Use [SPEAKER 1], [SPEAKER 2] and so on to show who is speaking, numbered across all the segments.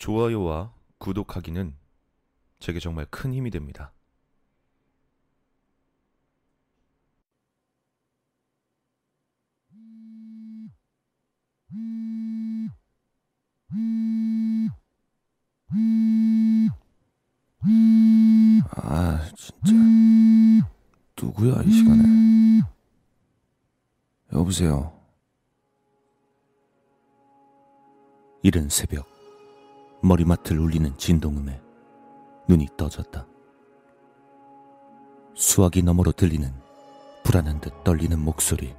[SPEAKER 1] 좋아요와 구독하기는 제게 정말 큰 힘이 됩니다.
[SPEAKER 2] 아, 진짜. 누구야, 이 시간에? 여보세요.
[SPEAKER 3] 이른 새벽, 머리맡을 울리는 진동음에 눈이 떠졌다. 수화기 너머로 들리는 불안한 듯 떨리는 목소리.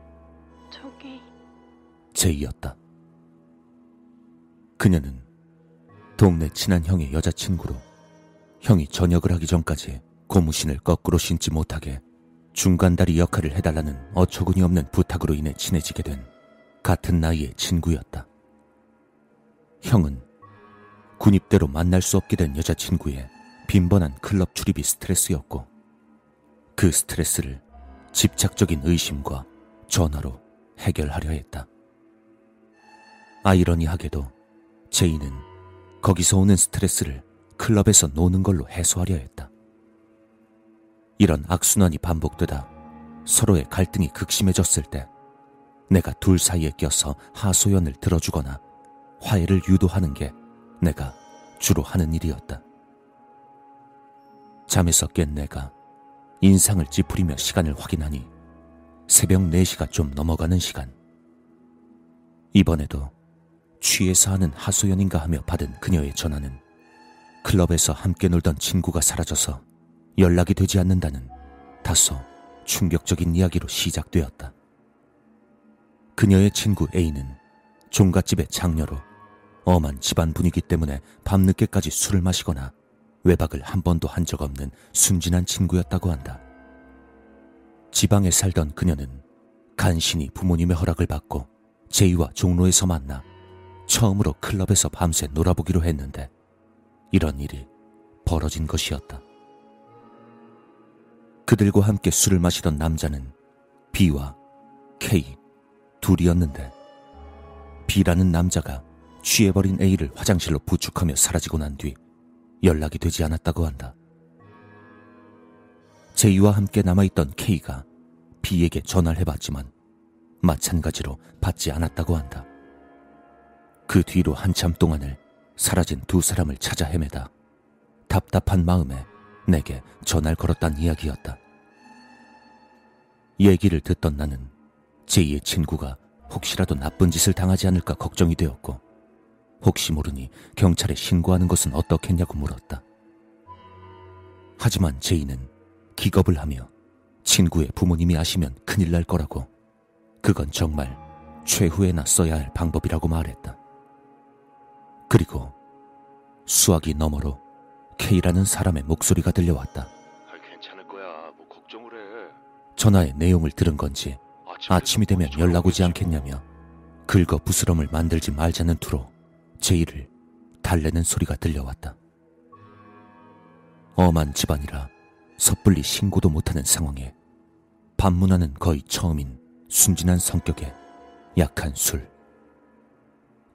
[SPEAKER 4] 저기
[SPEAKER 3] 제이였다. 그녀는 동네 친한 형의 여자친구로 형이 전역을 하기 전까지 고무신을 거꾸로 신지 못하게 중간다리 역할을 해달라는 어처구니 없는 부탁으로 인해 친해지게 된 같은 나이의 친구였다. 형은 군입대로 만날 수 없게 된 여자친구의 빈번한 클럽 출입이 스트레스였고 그 스트레스를 집착적인 의심과 전화로 해결하려 했다. 아이러니하게도 제이는 거기서 오는 스트레스를 클럽에서 노는 걸로 해소하려 했다. 이런 악순환이 반복되다 서로의 갈등이 극심해졌을 때 내가 둘 사이에 껴서 하소연을 들어주거나 화해를 유도하는 게 내가 주로 하는 일이었다. 잠에서 깬 내가 인상을 찌푸리며 시간을 확인하니 새벽 4시가 좀 넘어가는 시간. 이번에도 취해서 하는 하소연인가 하며 받은 그녀의 전화는 클럽에서 함께 놀던 친구가 사라져서 연락이 되지 않는다는 다소 충격적인 이야기로 시작되었다. 그녀의 친구 A는 종갓집의 장녀로 엄한 집안 분위기 때문에 밤늦게까지 술을 마시거나 외박을 한 번도 한 적 없는 순진한 친구였다고 한다. 지방에 살던 그녀는 간신히 부모님의 허락을 받고 제이와 종로에서 만나 처음으로 클럽에서 밤새 놀아보기로 했는데 이런 일이 벌어진 것이었다. 그들과 함께 술을 마시던 남자는 B와 K 둘이었는데 B라는 남자가 취해버린 A를 화장실로 부축하며 사라지고 난 뒤 연락이 되지 않았다고 한다. 제이와 함께 남아있던 K가 B에게 전화를 해봤지만 마찬가지로 받지 않았다고 한다. 그 뒤로 한참 동안을 사라진 두 사람을 찾아 헤매다 답답한 마음에 내게 전화를 걸었단 이야기였다. 얘기를 듣던 나는 제이의 친구가 혹시라도 나쁜 짓을 당하지 않을까 걱정이 되었고 혹시 모르니 경찰에 신고하는 것은 어떻겠냐고 물었다. 하지만 제이는 기겁을 하며 친구의 부모님이 아시면 큰일 날 거라고 그건 정말 최후에 나 써야 할 방법이라고 말했다. 그리고 수화기 너머로 K라는 사람의 목소리가 들려왔다.
[SPEAKER 5] 아, 괜찮을 거야. 뭐 걱정을 해.
[SPEAKER 3] 전화의 내용을 들은 건지 아침이 되면 연락 오지 않겠냐며 긁어 부스럼을 만들지 말자는 투로 제이를 달래는 소리가 들려왔다. 엄한 집안이라 섣불리 신고도 못하는 상황에 반문화는 거의 처음인 순진한 성격에 약한 술.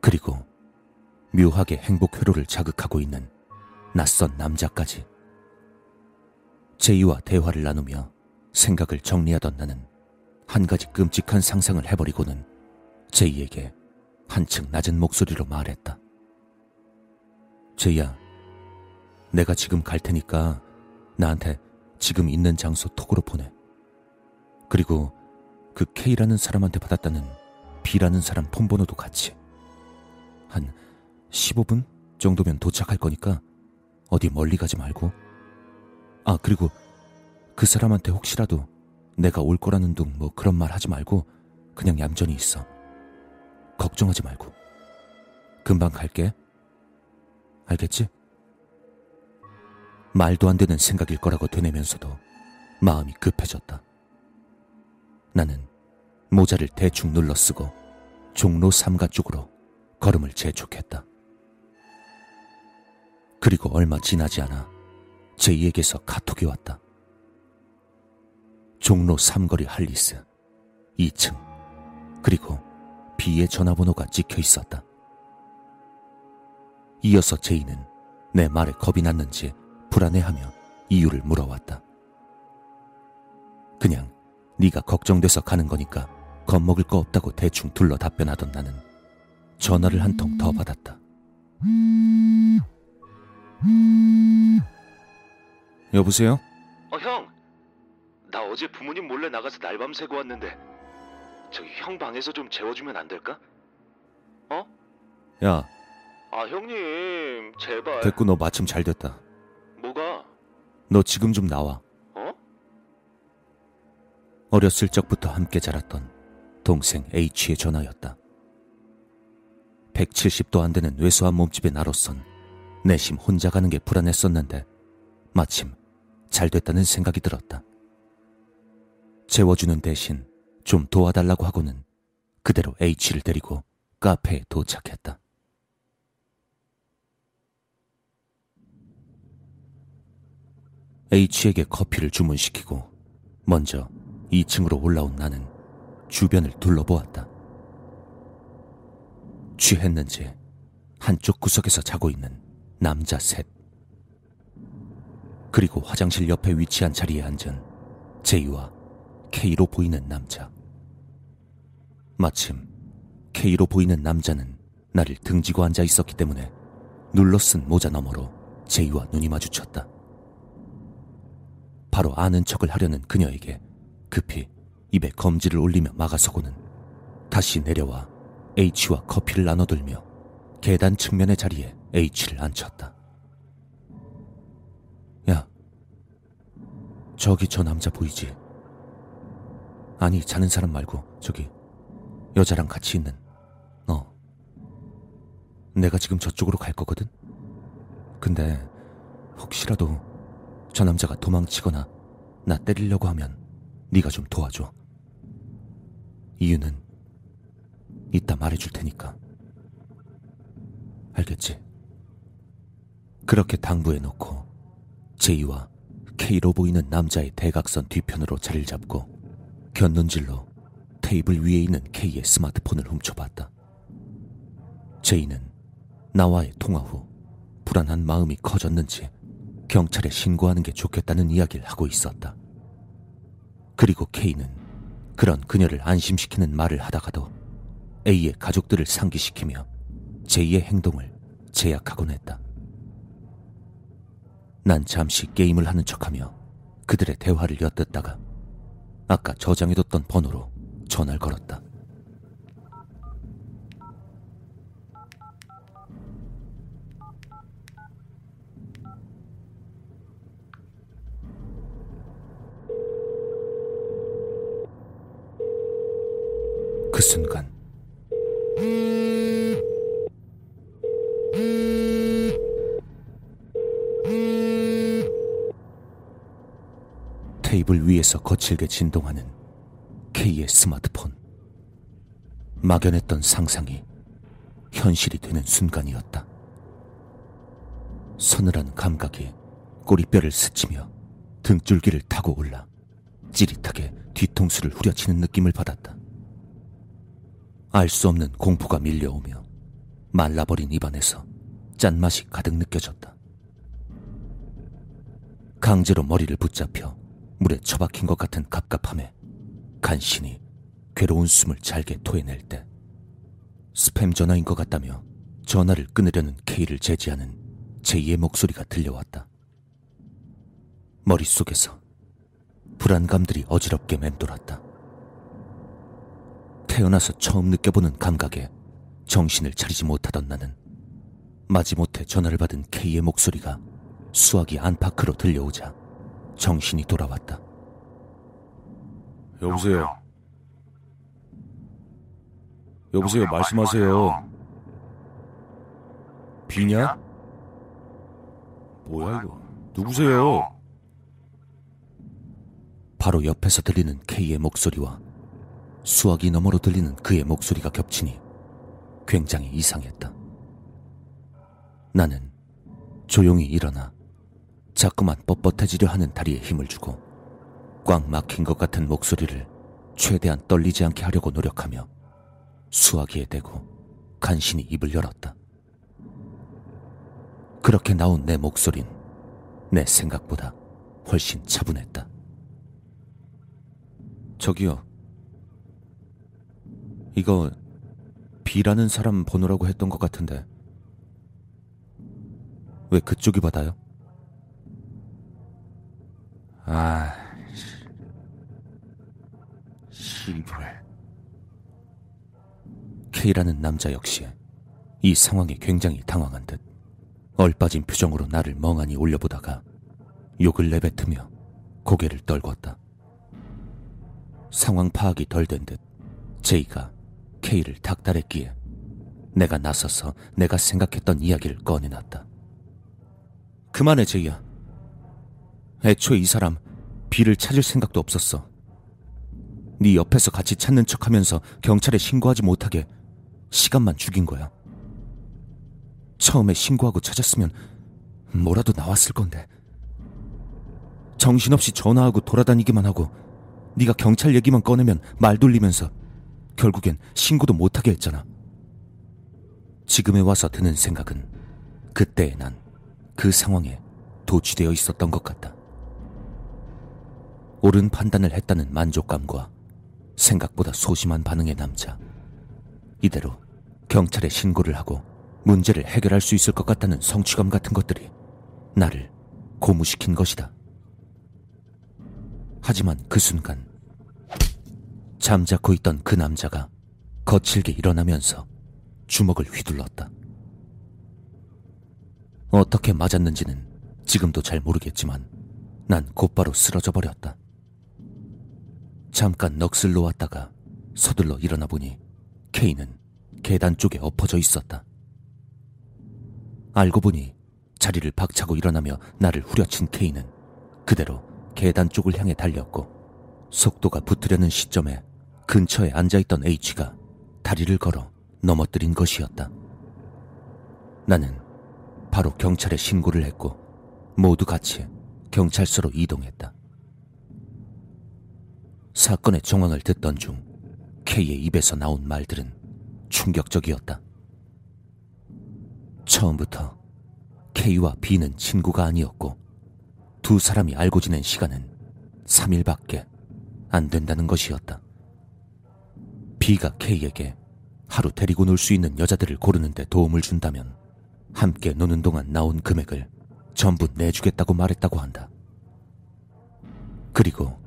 [SPEAKER 3] 그리고 묘하게 행복 회로를 자극하고 있는 낯선 남자까지. 제이와 대화를 나누며 생각을 정리하던 나는 한 가지 끔찍한 상상을 해버리고는 제이에게 한층 낮은 목소리로 말했다. 제이야, 내가 지금 갈 테니까 나한테 지금 있는 장소 톡으로 보내. 그리고 그 K라는 사람한테 받았다는 B라는 사람 폰번호도 같이. 한 15분 정도면 도착할 거니까 어디 멀리 가지 말고. 아, 그리고 그 사람한테 혹시라도 내가 올 거라는 둥 뭐 그런 말 하지 말고 그냥 얌전히 있어. 걱정하지 말고. 금방 갈게. 알겠지? 말도 안 되는 생각일 거라고 되뇌면서도 마음이 급해졌다. 나는 모자를 대충 눌러 쓰고 종로 삼가 쪽으로 걸음을 재촉했다. 그리고 얼마 지나지 않아 제이에게서 카톡이 왔다. 종로 삼거리 할리스 2층 그리고 B의 전화번호가 찍혀 있었다. 이어서 제이는 내 말에 겁이 났는지 불안해하며 이유를 물어왔다. 그냥 네가 걱정돼서 가는 거니까 겁먹을 거 없다고 대충 둘러 답변하던 나는 전화를 한 통 더 받았다. 여보세요?
[SPEAKER 5] 어, 형. 나 어제 부모님 몰래 나가서 날밤 새고 왔는데 저기 형 방에서 좀 재워주면 안 될까?
[SPEAKER 3] 야,
[SPEAKER 5] 아, 형님, 제발.
[SPEAKER 3] 됐고 너 마침 잘 됐다.
[SPEAKER 5] 뭐가?
[SPEAKER 3] 너 지금 좀 나와.
[SPEAKER 5] 어?
[SPEAKER 3] 어렸을 적부터 함께 자랐던 동생 H의 전화였다. 170도 안 되는 왜소한 몸집의 나로선 내심 혼자 가는 게 불안했었는데 마침 잘 됐다는 생각이 들었다. 재워주는 대신 좀 도와달라고 하고는 그대로 H를 데리고 카페에 도착했다. H에게 커피를 주문시키고 먼저 2층으로 올라온 나는 주변을 둘러보았다. 취했는지 한쪽 구석에서 자고 있는 남자 셋. 그리고 화장실 옆에 위치한 자리에 앉은 제이와 K로 보이는 남자. 마침 K로 보이는 남자는 나를 등지고 앉아 있었기 때문에 눌러쓴 모자 너머로 제이와 눈이 마주쳤다. 바로 아는 척을 하려는 그녀에게 급히 입에 검지를 올리며 막아서고는 다시 내려와 H와 커피를 나눠들며 계단 측면의 자리에 H를 앉혔다. 야, 저기 저 남자 보이지? 아니, 자는 사람 말고 저기 여자랑 같이 있는 너. 내가 지금 저쪽으로 갈 거거든? 근데 혹시라도 저 남자가 도망치거나 나 때리려고 하면 네가 좀 도와줘. 이유는 이따 말해줄 테니까. 알겠지? 그렇게 당부해 놓고 제이와 K로 보이는 남자의 대각선 뒤편으로 자리를 잡고 곁눈질로 테이블 위에 있는 K의 스마트폰을 훔쳐봤다. 제이는 나와의 통화 후 불안한 마음이 커졌는지 경찰에 신고하는 게 좋겠다는 이야기를 하고 있었다. 그리고 K는 그런 그녀를 안심시키는 말을 하다가도 A의 가족들을 상기시키며 제이의 행동을 제약하곤 했다. 난 잠시 게임을 하는 척하며 그들의 대화를 엿듣다가 아까 저장해뒀던 번호로 전화를 걸었다. 그 순간 테이블 위에서 거칠게 진동하는 K의 스마트폰. 막연했던 상상이 현실이 되는 순간이었다. 서늘한 감각이 꼬리뼈를 스치며 등줄기를 타고 올라 찌릿하게 뒤통수를 후려치는 느낌을 받았다. 알 수 없는 공포가 밀려오며 말라버린 입안에서 짠맛이 가득 느껴졌다. 강제로 머리를 붙잡혀 물에 처박힌 것 같은 갑갑함에 간신히 괴로운 숨을 잘게 토해낼 때 스팸 전화인 것 같다며 전화를 끊으려는 K를 제지하는 제이의 목소리가 들려왔다. 머릿속에서 불안감들이 어지럽게 맴돌았다. 태어나서 처음 느껴보는 감각에 정신을 차리지 못하던 나는 마지못해 전화를 받은 K의 목소리가 수화기 안팎으로 들려오자 정신이 돌아왔다.
[SPEAKER 2] 여보세요. 여보세요. 말씀하세요. 비냐? 뭐야 이거? 누구세요?
[SPEAKER 3] 바로 옆에서 들리는 K의 목소리와 수화기 너머로 들리는 그의 목소리가 겹치니 굉장히 이상했다. 나는 조용히 일어나 자꾸만 뻣뻣해지려 하는 다리에 힘을 주고 꽉 막힌 것 같은 목소리를 최대한 떨리지 않게 하려고 노력하며 수화기에 대고 간신히 입을 열었다. 그렇게 나온 내 목소린 내 생각보다 훨씬 차분했다. 저기요. 이거 B라는 사람 번호라고 했던 것 같은데 왜 그쪽이 받아요? 아, 씨발. K라는 남자 역시 이 상황에 굉장히 당황한 듯 얼빠진 표정으로 나를 멍하니 올려보다가 욕을 내뱉으며 고개를 떨궜다. 상황 파악이 덜 된 듯 제이가 K를 닥달했기에 내가 나서서 내가 생각했던 이야기를 꺼내놨다. 그만해, 제이야. 애초에 이 사람 B를 찾을 생각도 없었어. 네 옆에서 같이 찾는 척하면서 경찰에 신고하지 못하게 시간만 죽인 거야. 처음에 신고하고 찾았으면 뭐라도 나왔을 건데. 정신없이 전화하고 돌아다니기만 하고 네가 경찰 얘기만 꺼내면 말 돌리면서 결국엔 신고도 못하게 했잖아. 지금에 와서 드는 생각은 그때의 난 그 상황에 도취되어 있었던 것 같다. 옳은 판단을 했다는 만족감과 생각보다 소심한 반응의 남자. 이대로 경찰에 신고를 하고 문제를 해결할 수 있을 것 같다는 성취감 같은 것들이 나를 고무시킨 것이다. 하지만 그 순간 잠자코 있던 그 남자가 거칠게 일어나면서 주먹을 휘둘렀다. 어떻게 맞았는지는 지금도 잘 모르겠지만 난 곧바로 쓰러져 버렸다. 잠깐 넋을 놓았다가 서둘러 일어나 보니 케이는 계단 쪽에 엎어져 있었다. 알고 보니 자리를 박차고 일어나며 나를 후려친 케이는 그대로 계단 쪽을 향해 달렸고 속도가 붙으려는 시점에 근처에 앉아있던 H가 다리를 걸어 넘어뜨린 것이었다. 나는 바로 경찰에 신고를 했고 모두 같이 경찰서로 이동했다. 사건의 정황을 듣던 중 K의 입에서 나온 말들은 충격적이었다. 처음부터 K와 B는 친구가 아니었고 두 사람이 알고 지낸 시간은 3일밖에 안 된다는 것이었다. B가 K에게 하루 데리고 놀 수 있는 여자들을 고르는데 도움을 준다면 함께 노는 동안 나온 금액을 전부 내주겠다고 말했다고 한다. 그리고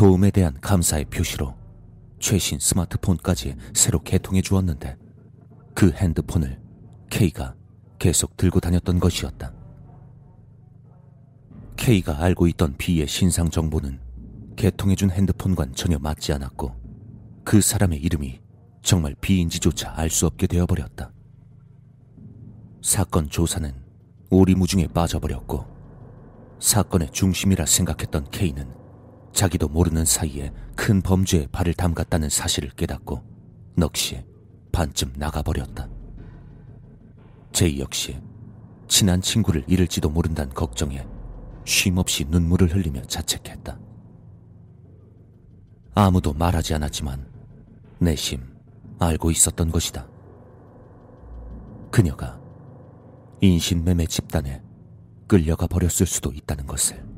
[SPEAKER 3] 도움에 대한 감사의 표시로 최신 스마트폰까지 새로 개통해 주었는데 그 핸드폰을 K가 계속 들고 다녔던 것이었다. K가 알고 있던 B의 신상 정보는 개통해준 핸드폰과는 전혀 맞지 않았고 그 사람의 이름이 정말 B인지조차 알 수 없게 되어버렸다. 사건 조사는 오리무중에 빠져버렸고 사건의 중심이라 생각했던 K는 자기도 모르는 사이에 큰 범죄에 발을 담갔다는 사실을 깨닫고 넋이 반쯤 나가버렸다. 제이 역시 친한 친구를 잃을지도 모른다는 걱정에 쉼없이 눈물을 흘리며 자책했다. 아무도 말하지 않았지만 내심 알고 있었던 것이다. 그녀가 인신매매 집단에 끌려가 버렸을 수도 있다는 것을.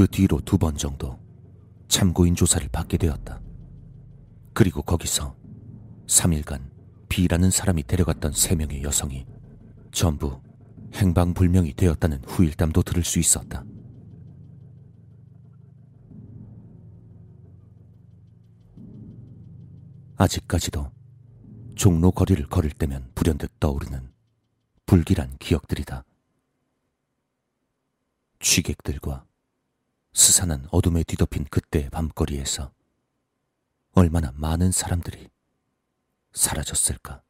[SPEAKER 3] 그 뒤로 두 번 정도 참고인 조사를 받게 되었다. 그리고 거기서 3일간 B라는 사람이 데려갔던 세 명의 여성이 전부 행방불명이 되었다는 후일담도 들을 수 있었다. 아직까지도 종로 거리를 걸을 때면 불현듯 떠오르는 불길한 기억들이다. 취객들과 스산한 어둠에 뒤덮인 그때의 밤거리에서 얼마나 많은 사람들이 사라졌을까.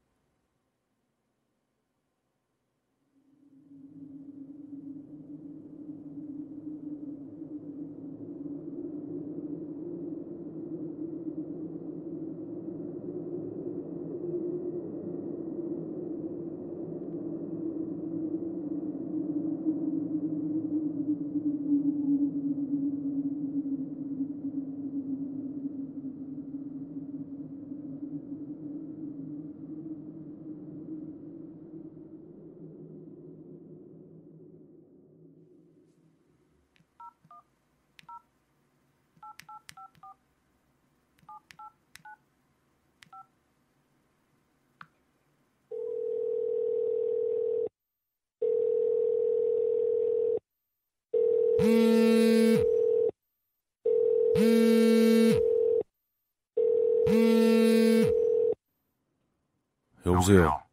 [SPEAKER 3] 여보세요.